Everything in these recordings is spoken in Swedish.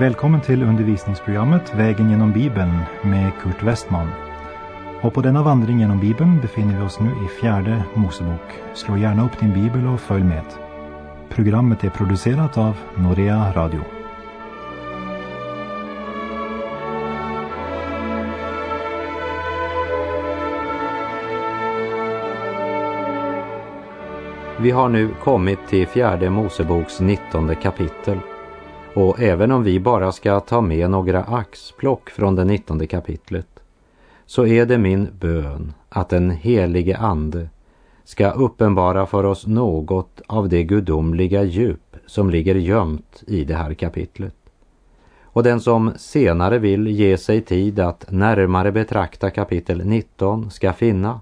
Välkommen till undervisningsprogrammet Vägen genom Bibeln med Kurt Westman. Och på denna vandring genom Bibeln befinner vi oss nu i fjärde Mosebok. Slå gärna upp din bibel och följ med. Programmet är producerat av Norea Radio. Vi har nu kommit till fjärde Moseboks nittonde kapitel. Och även om vi bara ska ta med några axplock från det nittonde kapitlet så är det min bön att den helige Ande ska uppenbara för oss något av det gudomliga djup som ligger gömt i det här kapitlet. Och den som senare vill ge sig tid att närmare betrakta kapitel 19 ska finna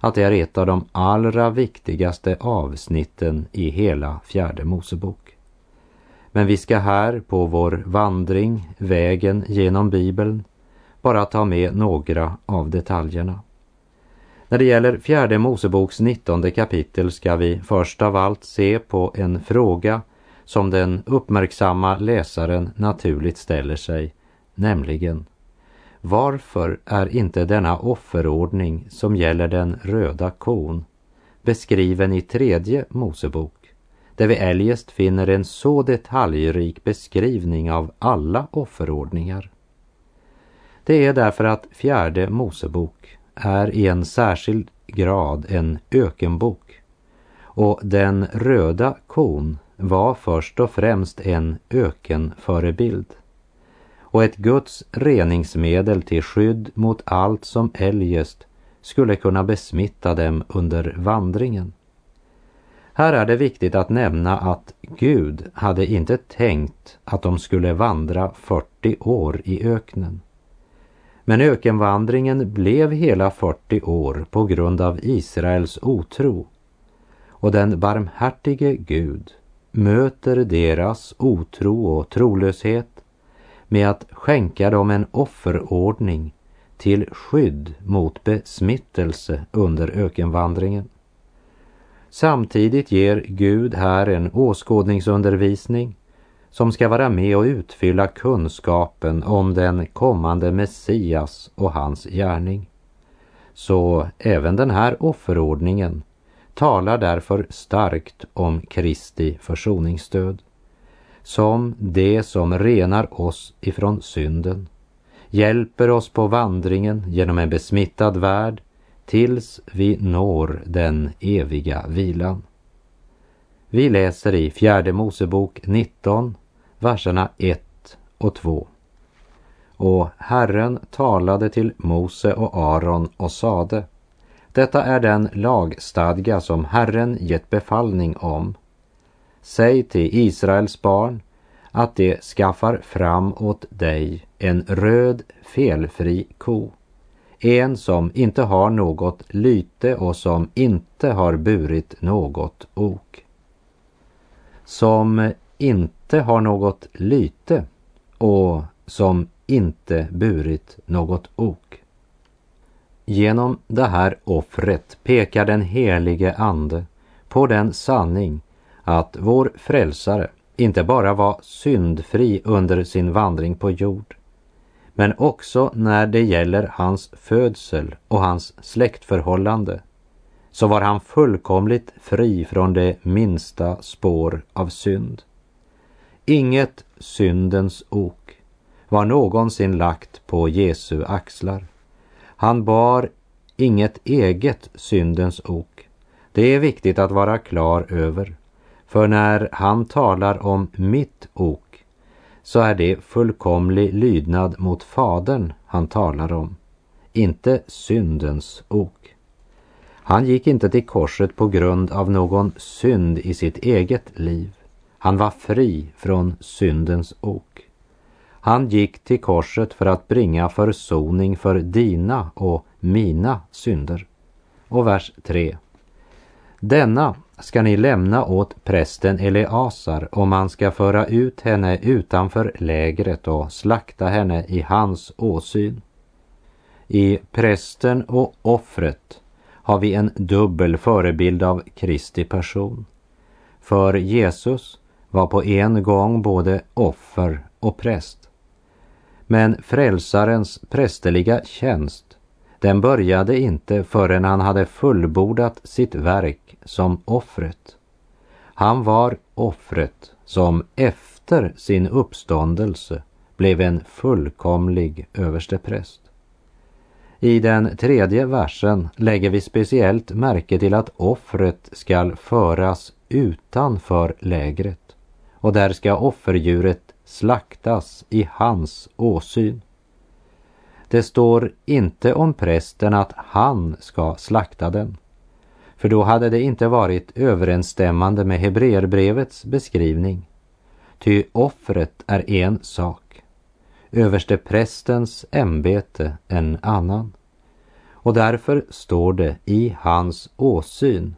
att det är ett av de allra viktigaste avsnitten i hela fjärde Mosebok. Men vi ska här på vår vandring, vägen genom Bibeln, bara ta med några av detaljerna. När det gäller fjärde Moseboks nittonde kapitel ska vi först av allt se på en fråga som den uppmärksamma läsaren naturligt ställer sig, nämligen varför är inte denna offerordning som gäller den röda kon beskriven i tredje Mosebok, där vi eljest finner en så detaljrik beskrivning av alla offerordningar? Det är därför att fjärde Mosebok är i en särskild grad en ökenbok och den röda kon var först och främst en ökenförebild och ett Guds reningsmedel till skydd mot allt som eljest skulle kunna besmitta dem under vandringen. Här är det viktigt att nämna att Gud hade inte tänkt att de skulle vandra 40 år i öknen. Men ökenvandringen blev hela 40 år på grund av Israels otro. Och den barmhärtige Gud möter deras otro och trolöshet med att skänka dem en offerordning till skydd mot besmittelse under ökenvandringen. Samtidigt ger Gud här en åskådningsundervisning som ska vara med och utfylla kunskapen om den kommande Messias och hans gärning. Så även den här offerordningen talar därför starkt om Kristi försoningsstöd som det som renar oss ifrån synden, hjälper oss på vandringen genom en besmittad värld tills vi når den eviga vilan. Vi läser i fjärde Mosebok 19, verserna 1 och 2. Och Herren talade till Mose och Aron och sade Detta är den lagstadga som Herren gett befallning om Säg till Israels barn att de skaffar fram åt dig en röd felfri ko, en som inte har något lyte och som inte har burit något ok. Som inte har något lyte och som inte burit något ok. Genom det här offret pekar den helige Ande på den sanning att vår frälsare inte bara var syndfri under sin vandring på jord, men också när det gäller hans födsel och hans släktförhållande, så var han fullkomligt fri från det minsta spår av synd. Inget syndens ok var någonsin lagt på Jesu axlar. Han bar inget eget syndens ok. Det är viktigt att vara klar över. För när han talar om mitt ok så är det fullkomlig lydnad mot Fadern han talar om, inte syndens ok. Han gick inte till korset på grund av någon synd i sitt eget liv. Han var fri från syndens ok. Han gick till korset för att bringa försoning för dina och mina synder. Och vers 3. Denna ska ni lämna åt prästen Eleasar om han ska föra ut henne utanför lägret och slakta henne i hans åsyn. I prästen och offret har vi en dubbel förebild av Kristi person. För Jesus var på en gång både offer och präst. Men frälsarens prästerliga tjänst, den började inte förrän han hade fullbordat sitt verk som offret. Han var offret som efter sin uppståndelse blev en fullkomlig överstepräst. I den tredje versen lägger vi speciellt märke till att offret skall föras utanför lägret och där ska offerdjuret slaktas i hans åsyn. Det står inte om prästen att han ska slakta den. För då hade det inte varit överensstämmande med Hebreerbrevets beskrivning. Ty offret är en sak, överste prästens ämbete en annan. Och därför står det i hans åsyn,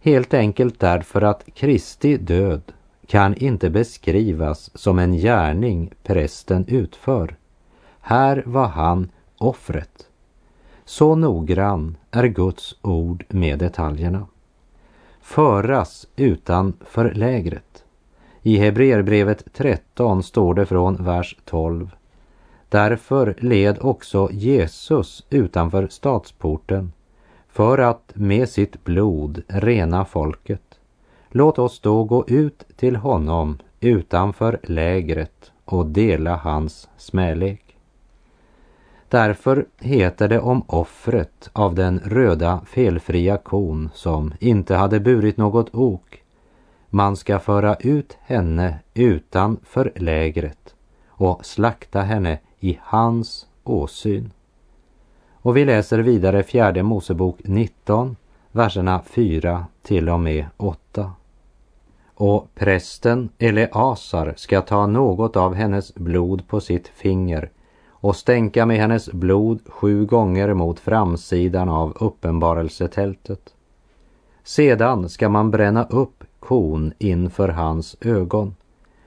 helt enkelt därför att Kristi död kan inte beskrivas som en gärning prästen utför. Här var han offret. Så noggrann är Guds ord med detaljerna. Föras utanför lägret. I Hebreerbrevet 13 står det från vers 12. Därför led också Jesus utanför stadsporten för att med sitt blod rena folket. Låt oss då gå ut till honom utanför lägret och dela hans smälek. Därför heter det om offret av den röda felfria kon som inte hade burit något ok. Man ska föra ut henne utanför lägret och slakta henne i hans åsyn. Och vi läser vidare fjärde Mosebok 19, verserna 4 till och med 8. Och prästen Eleasar ska ta något av hennes blod på sitt finger och stänka med hennes blod sju gånger mot framsidan av uppenbarelsetältet. Sedan ska man bränna upp kon inför hans ögon.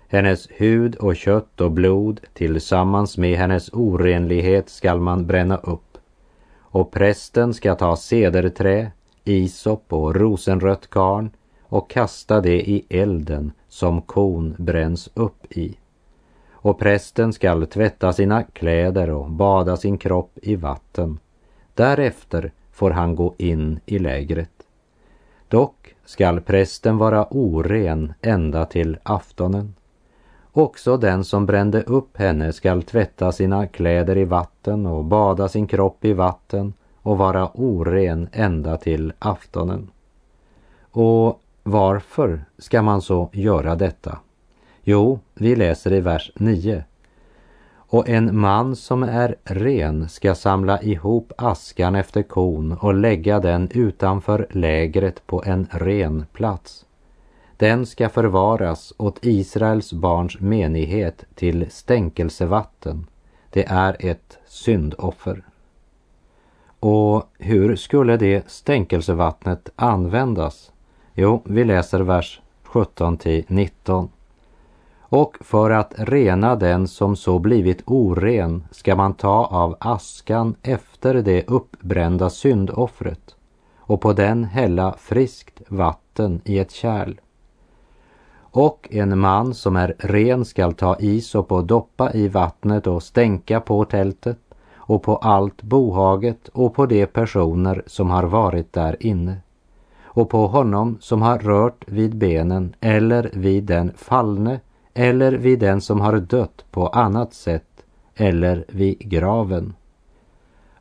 Hennes hud och kött och blod tillsammans med hennes orenlighet skall man bränna upp. Och prästen ska ta cederträ, isop och rosenrött garn och kasta det i elden som kon bränns upp i och prästen skall tvätta sina kläder och bada sin kropp i vatten. Därefter får han gå in i lägret. Dock skall prästen vara oren ända till aftonen. Också den som brände upp henne skall tvätta sina kläder i vatten och bada sin kropp i vatten och vara oren ända till aftonen. Och varför ska man så göra detta? Jo, vi läser i vers 9. Och en man som är ren ska samla ihop askan efter kon och lägga den utanför lägret på en ren plats. Den ska förvaras åt Israels barns menighet till stänkelsevatten. Det är ett syndoffer. Och hur skulle det stänkelsevattnet användas? Jo, vi läser vers 17 till 19. Och för att rena den som så blivit oren ska man ta av askan efter det uppbrända syndoffret och på den hälla friskt vatten i ett kärl. Och en man som är ren skall ta isop och doppa i vattnet och stänka på tältet och på allt bohaget och på de personer som har varit där inne och på honom som har rört vid benen eller vid den fallne eller vid den som har dött på annat sätt eller vid graven.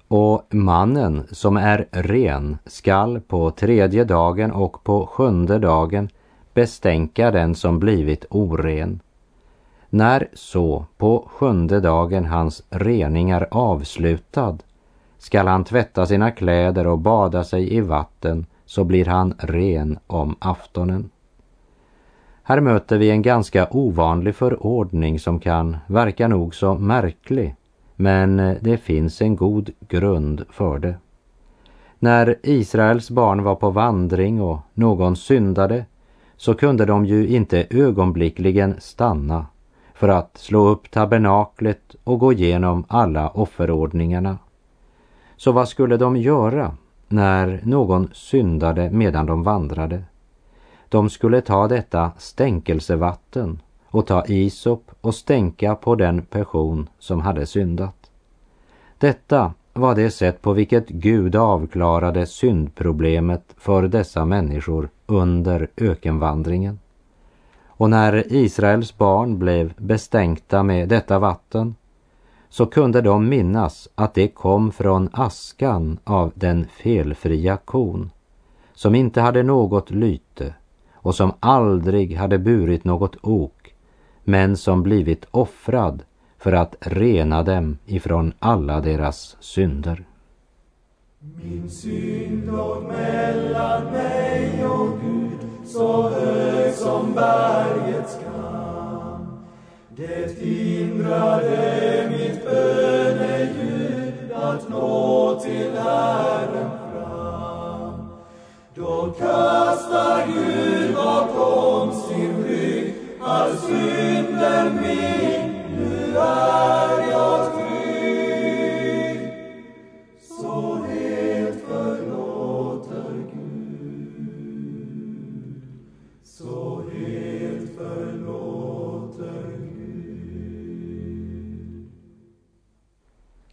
Och mannen som är ren skall på tredje dagen och på sjunde dagen bestänka den som blivit oren. När så på sjunde dagen hans rening är avslutad skall han tvätta sina kläder och bada sig i vatten så blir han ren om aftonen. Här möter vi en ganska ovanlig förordning som kan verka nog så märklig, men eh, det finns en god grund för det. När Israels barn var på vandring och någon syndade så kunde de ju inte ögonblickligen stanna för att slå upp tabernaklet och gå igenom alla offerordningarna. Så vad skulle de göra när någon syndade medan de vandrade? De skulle ta detta stänkelsevatten och ta isop och stänka på den person som hade syndat. Detta var det sätt på vilket Gud avklarade syndproblemet för dessa människor under ökenvandringen. Och när Israels barn blev bestänkta med detta vatten så kunde de minnas att det kom från askan av den felfria kon som inte hade något lyte och som aldrig hade burit något ok men som blivit offrad för att rena dem ifrån alla deras synder. Min synd låg mellan mig och Gud så hög som bergets kam. Det hindrade mitt böneljud att nå till Herren fram. Då kastar Gud synder min. Nu är jag trygg. Så helt förlåter Gud. Så helt förlåter Gud.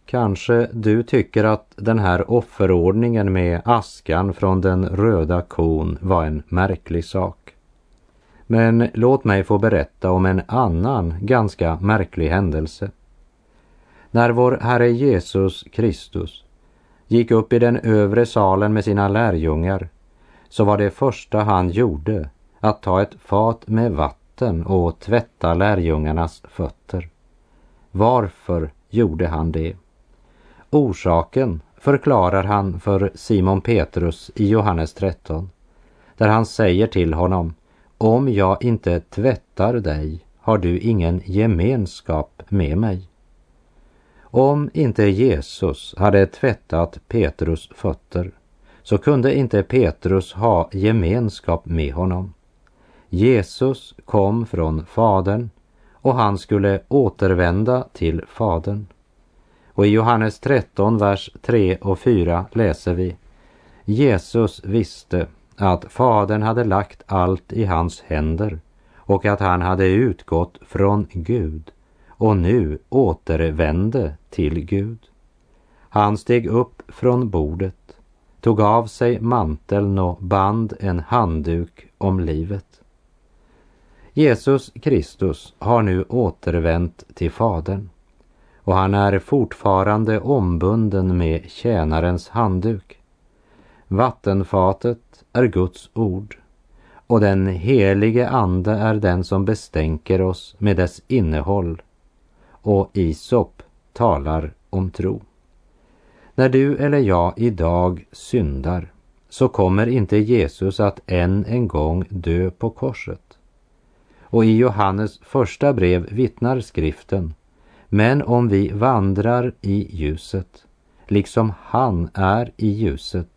Kanske du tycker att den här offerordningen med askan från den röda kon var en märklig sak. Men låt mig få berätta om en annan ganska märklig händelse. När vår Herre Jesus Kristus gick upp i den övre salen med sina lärjungar så var det första han gjorde att ta ett fat med vatten och tvätta lärjungarnas fötter. Varför gjorde han det? Orsaken förklarar han för Simon Petrus i Johannes 13, där han säger till honom om jag inte tvättar dig har du ingen gemenskap med mig. Om inte Jesus hade tvättat Petrus fötter så kunde inte Petrus ha gemenskap med honom. Jesus kom från Fadern och han skulle återvända till Fadern. Och i Johannes 13, vers 3 och 4 läser vi Jesus visste att Fadern hade lagt allt i hans händer och att han hade utgått från Gud och nu återvände till Gud. Han steg upp från bordet, tog av sig manteln och band en handduk om livet. Jesus Kristus har nu återvänt till Fadern och han är fortfarande ombunden med tjänarens handduk. Vattenfatet är Guds ord och den helige Ande är den som bestänker oss med dess innehåll och Isop talar om tro. När du eller jag idag syndar så kommer inte Jesus att än en gång dö på korset. Och i Johannes första brev vittnar skriften men om vi vandrar i ljuset, liksom han är i ljuset,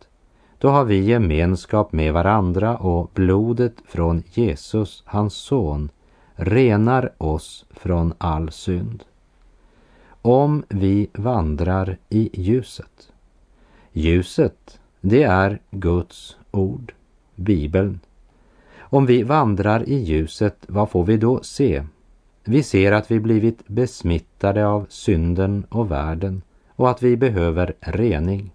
då har vi gemenskap med varandra och blodet från Jesus, hans son, renar oss från all synd. Om vi vandrar i ljuset. Ljuset, det är Guds ord, Bibeln. Om vi vandrar i ljuset, vad får vi då se? Vi ser att vi blivit besmittade av synden och världen och att vi behöver rening.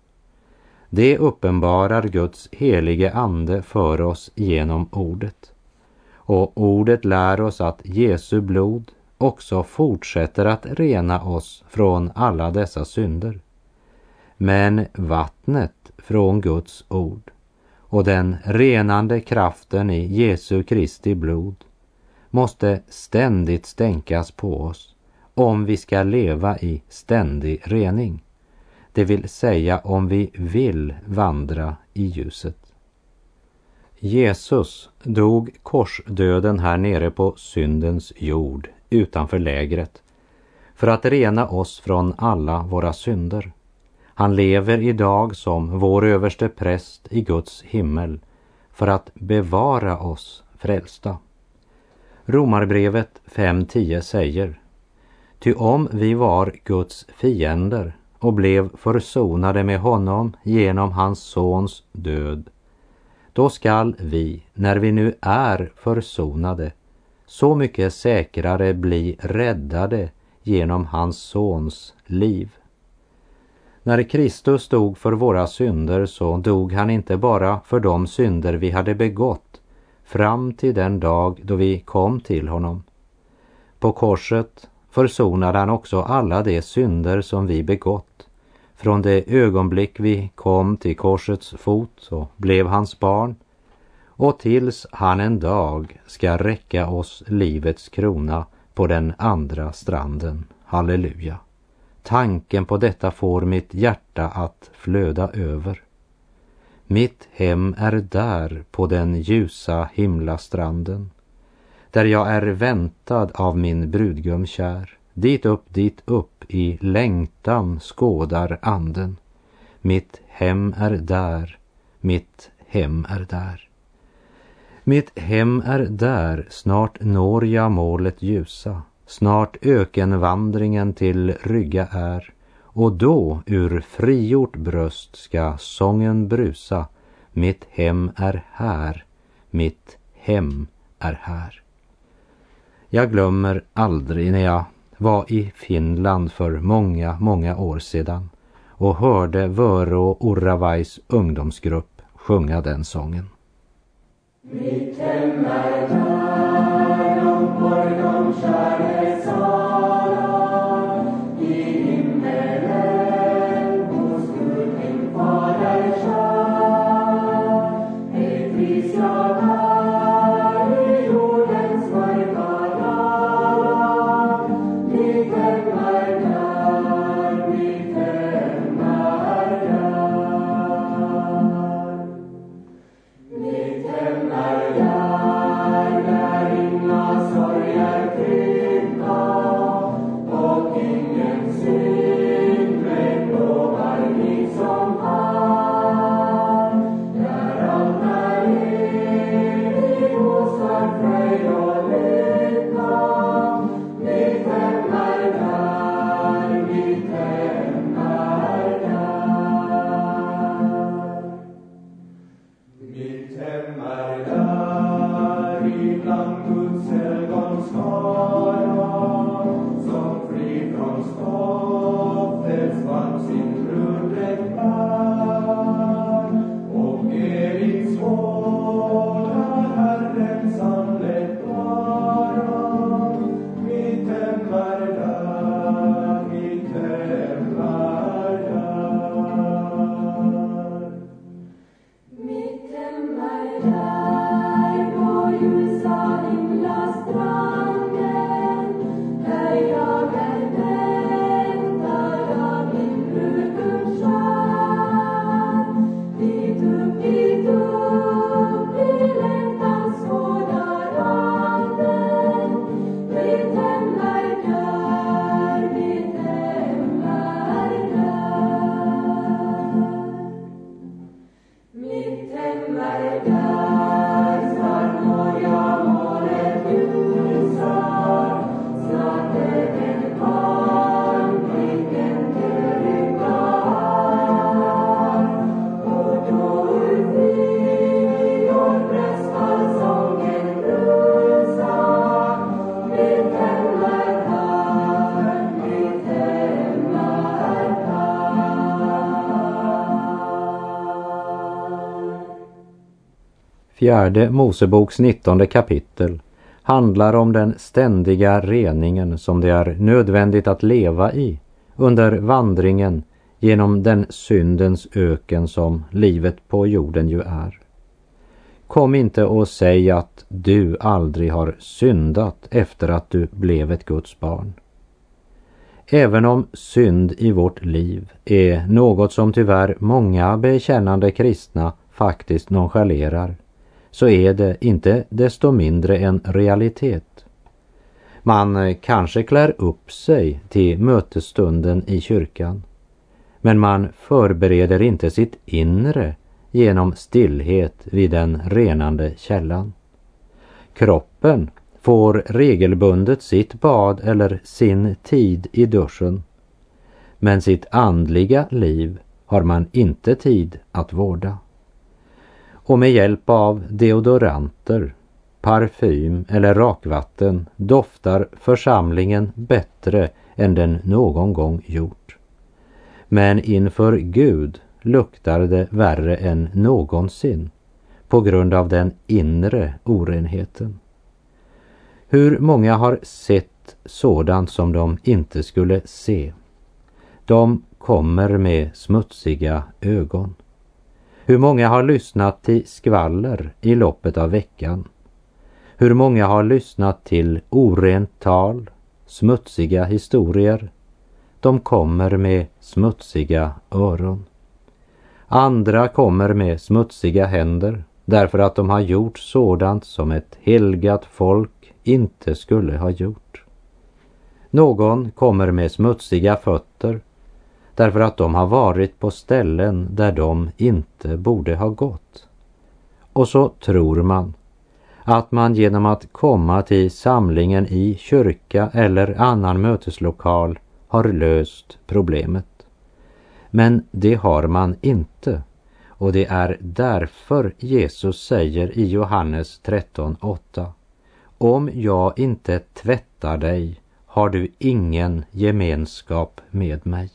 Det uppenbarar Guds helige ande för oss genom ordet. Och ordet lär oss att Jesu blod också fortsätter att rena oss från alla dessa synder. Men vattnet från Guds ord och den renande kraften i Jesu Kristi blod måste ständigt stänkas på oss om vi ska leva i ständig rening det vill säga om vi vill vandra i ljuset. Jesus dog korsdöden här nere på syndens jord utanför lägret för att rena oss från alla våra synder. Han lever idag som vår överste präst i Guds himmel för att bevara oss frälsta. Romarbrevet 5.10 säger Ty om vi var Guds fiender och blev försonade med honom genom hans sons död, då skall vi, när vi nu är försonade, så mycket säkrare bli räddade genom hans sons liv. När Kristus dog för våra synder så dog han inte bara för de synder vi hade begått fram till den dag då vi kom till honom. På korset försonade han också alla de synder som vi begått. Från det ögonblick vi kom till korsets fot och blev hans barn och tills han en dag ska räcka oss livets krona på den andra stranden. Halleluja. Tanken på detta får mitt hjärta att flöda över. Mitt hem är där på den ljusa himlastranden där jag är väntad av min brudgum kär. Dit upp, dit upp i längtan skådar anden. Mitt hem är där, mitt hem är där. Mitt hem är där, snart når jag målet ljusa. Snart ökenvandringen till Rygga är och då ur frigjort bröst ska sången brusa. Mitt hem är här, mitt hem är här. Jag glömmer aldrig när jag var i Finland för många, många år sedan och hörde Vörå Oravais ungdomsgrupp sjunga den sången. Mitt hem Fjärde Moseboks nittonde kapitel handlar om den ständiga reningen som det är nödvändigt att leva i under vandringen genom den syndens öken som livet på jorden ju är. Kom inte och säg att du aldrig har syndat efter att du blev ett Guds barn. Även om synd i vårt liv är något som tyvärr många bekännande kristna faktiskt nonchalerar så är det inte desto mindre en realitet. Man eh, kanske klär upp sig till mötesstunden i kyrkan men man förbereder inte sitt inre genom stillhet vid den renande källan. Kroppen får regelbundet sitt bad eller sin tid i duschen. Men sitt andliga liv har man inte tid att vårda. Och med hjälp av deodoranter, parfym eller rakvatten doftar församlingen bättre än den någon gång gjort. Men inför Gud luktar det värre än någonsin på grund av den inre orenheten. Hur många har sett sådant som de inte skulle se? De kommer med smutsiga ögon. Hur många har lyssnat till skvaller i loppet av veckan? Hur många har lyssnat till orent tal, smutsiga historier? De kommer med smutsiga öron. Andra kommer med smutsiga händer därför att de har gjort sådant som ett helgat folk inte skulle ha gjort. Någon kommer med smutsiga fötter därför att de har varit på ställen där de inte borde ha gått. Och så tror man att man genom att komma till samlingen i kyrka eller annan möteslokal har löst problemet. Men det har man inte och det är därför Jesus säger i Johannes 13.8 Om jag inte tvättar dig har du ingen gemenskap med mig.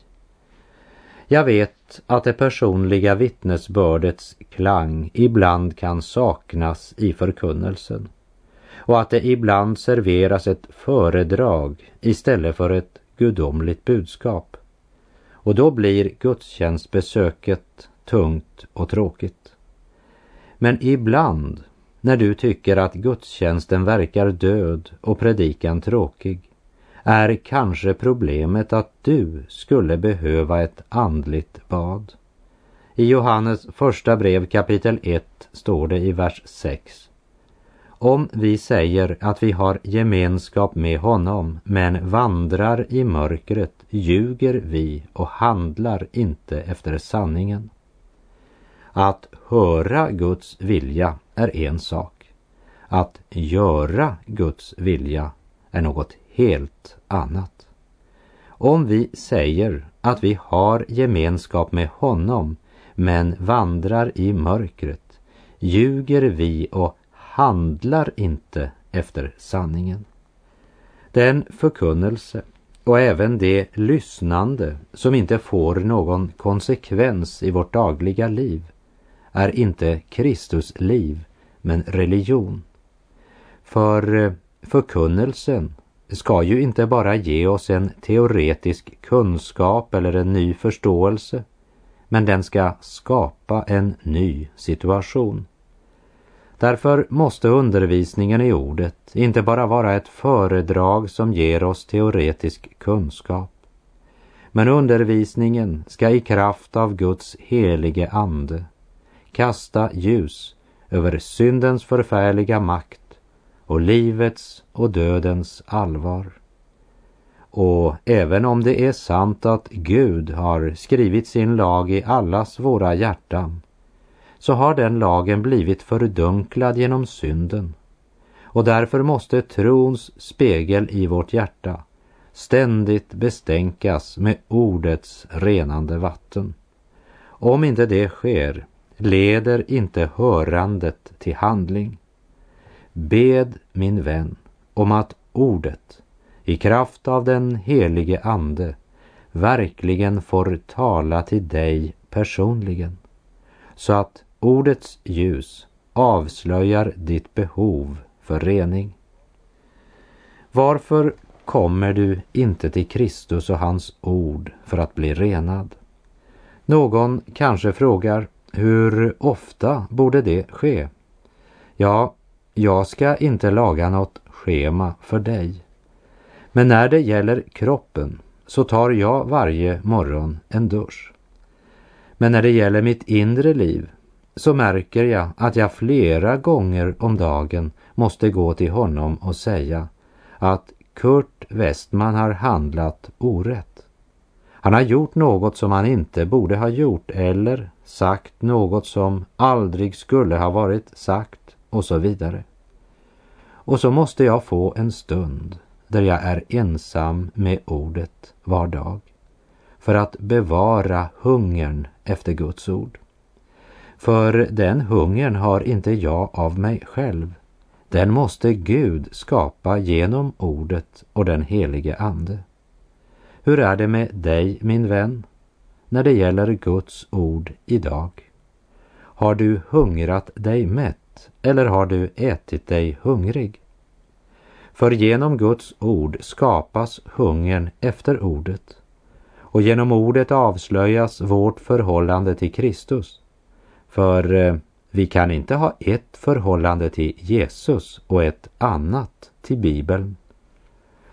Jag vet att det personliga vittnesbördets klang ibland kan saknas i förkunnelsen och att det ibland serveras ett föredrag istället för ett gudomligt budskap. Och då blir gudstjänstbesöket tungt och tråkigt. Men ibland, när du tycker att gudstjänsten verkar död och predikan tråkig, är kanske problemet att du skulle behöva ett andligt bad. I Johannes första brev kapitel 1 står det i vers 6. Om vi säger att vi har gemenskap med honom men vandrar i mörkret ljuger vi och handlar inte efter sanningen. Att höra Guds vilja är en sak. Att göra Guds vilja är något helt annat. Om vi säger att vi har gemenskap med honom men vandrar i mörkret ljuger vi och handlar inte efter sanningen. Den förkunnelse och även det lyssnande som inte får någon konsekvens i vårt dagliga liv är inte Kristus liv men religion. För eh, förkunnelsen ska ju inte bara ge oss en teoretisk kunskap eller en ny förståelse, men den ska skapa en ny situation. Därför måste undervisningen i ordet inte bara vara ett föredrag som ger oss teoretisk kunskap. Men undervisningen ska i kraft av Guds helige ande kasta ljus över syndens förfärliga makt och livets och dödens allvar. Och även om det är sant att Gud har skrivit sin lag i allas våra hjärtan så har den lagen blivit fördunklad genom synden och därför måste trons spegel i vårt hjärta ständigt bestänkas med ordets renande vatten. Om inte det sker leder inte hörandet till handling. Bed min vän om att ordet i kraft av den helige Ande verkligen får tala till dig personligen så att ordets ljus avslöjar ditt behov för rening. Varför kommer du inte till Kristus och hans ord för att bli renad? Någon kanske frågar, hur ofta borde det ske? Ja, jag ska inte laga något schema för dig. Men när det gäller kroppen så tar jag varje morgon en dusch. Men när det gäller mitt inre liv så märker jag att jag flera gånger om dagen måste gå till honom och säga att Kurt Westman har handlat orätt. Han har gjort något som han inte borde ha gjort eller sagt något som aldrig skulle ha varit sagt och så vidare. Och så måste jag få en stund där jag är ensam med ordet var dag för att bevara hungern efter Guds ord. För den hungern har inte jag av mig själv. den måste Gud skapa genom ordet och den helige Ande. Hur är det med dig, min vän, när det gäller Guds ord idag? Har du hungrat dig mätt eller har du ätit dig hungrig? För genom Guds ord skapas hungern efter ordet och genom ordet avslöjas vårt förhållande till Kristus. För eh, vi kan inte ha ett förhållande till Jesus och ett annat till Bibeln.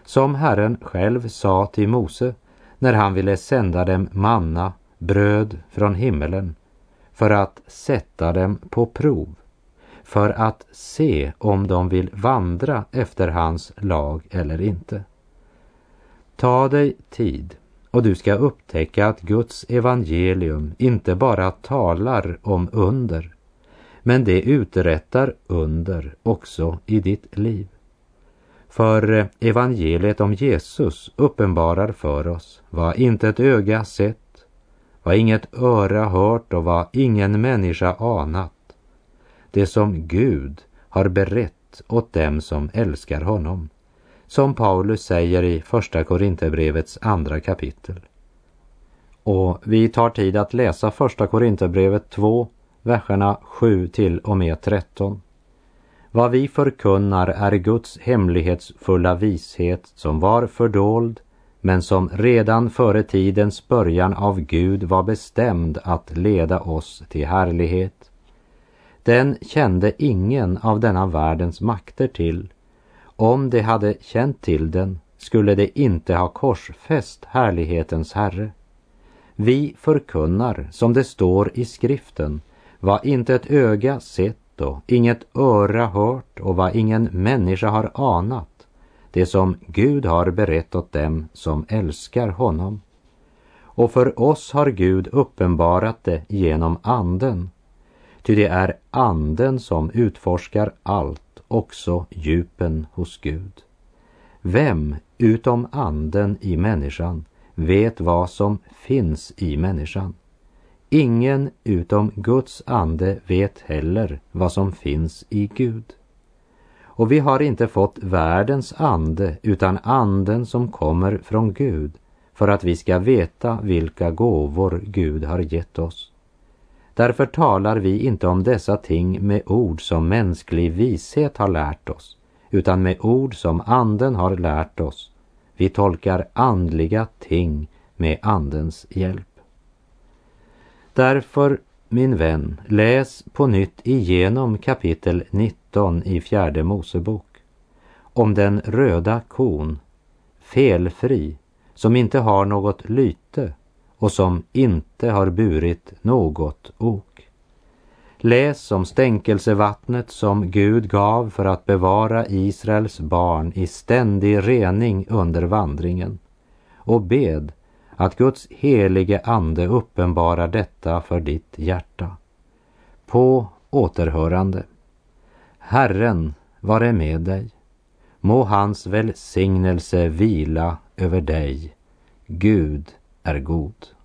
Som Herren själv sa till Mose när han ville sända dem manna, bröd från himmelen, för att sätta dem på prov, för att se om de vill vandra efter hans lag eller inte. Ta dig tid och du ska upptäcka att Guds evangelium inte bara talar om under, men det uträttar under också i ditt liv. För eh, evangeliet om Jesus uppenbarar för oss vad inte ett öga sett, vad inget öra hört och vad ingen människa anat. Det som Gud har berett åt dem som älskar honom. Som Paulus säger i Första Korinthierbrevets andra kapitel. Och vi tar tid att läsa Första Korinthierbrevet 2, verserna 7 till och med 13. Vad vi förkunnar är Guds hemlighetsfulla vishet som var fördold men som redan före tidens början av Gud var bestämd att leda oss till härlighet. Den kände ingen av denna världens makter till. Om de hade känt till den skulle de inte ha korsfäst härlighetens Herre. Vi förkunnar, som det står i skriften, vad inte ett öga sett och inget öra hört och vad ingen människa har anat, det som Gud har berett åt dem som älskar honom. Och för oss har Gud uppenbarat det genom anden, ty det är anden som utforskar allt, också djupen hos Gud. Vem utom anden i människan vet vad som finns i människan? Ingen utom Guds ande vet heller vad som finns i Gud. Och vi har inte fått världens ande utan anden som kommer från Gud för att vi ska veta vilka gåvor Gud har gett oss. Därför talar vi inte om dessa ting med ord som mänsklig vishet har lärt oss, utan med ord som anden har lärt oss. Vi tolkar andliga ting med andens hjälp. Därför, min vän, läs på nytt igenom kapitel 19 i fjärde Mosebok. Om den röda kon, felfri, som inte har något lyte och som inte har burit något ok. Läs om stänkelsevattnet som Gud gav för att bevara Israels barn i ständig rening under vandringen och bed att Guds helige ande uppenbarar detta för ditt hjärta. På återhörande. Herren vare med dig. Må hans välsignelse vila över dig. Gud är god.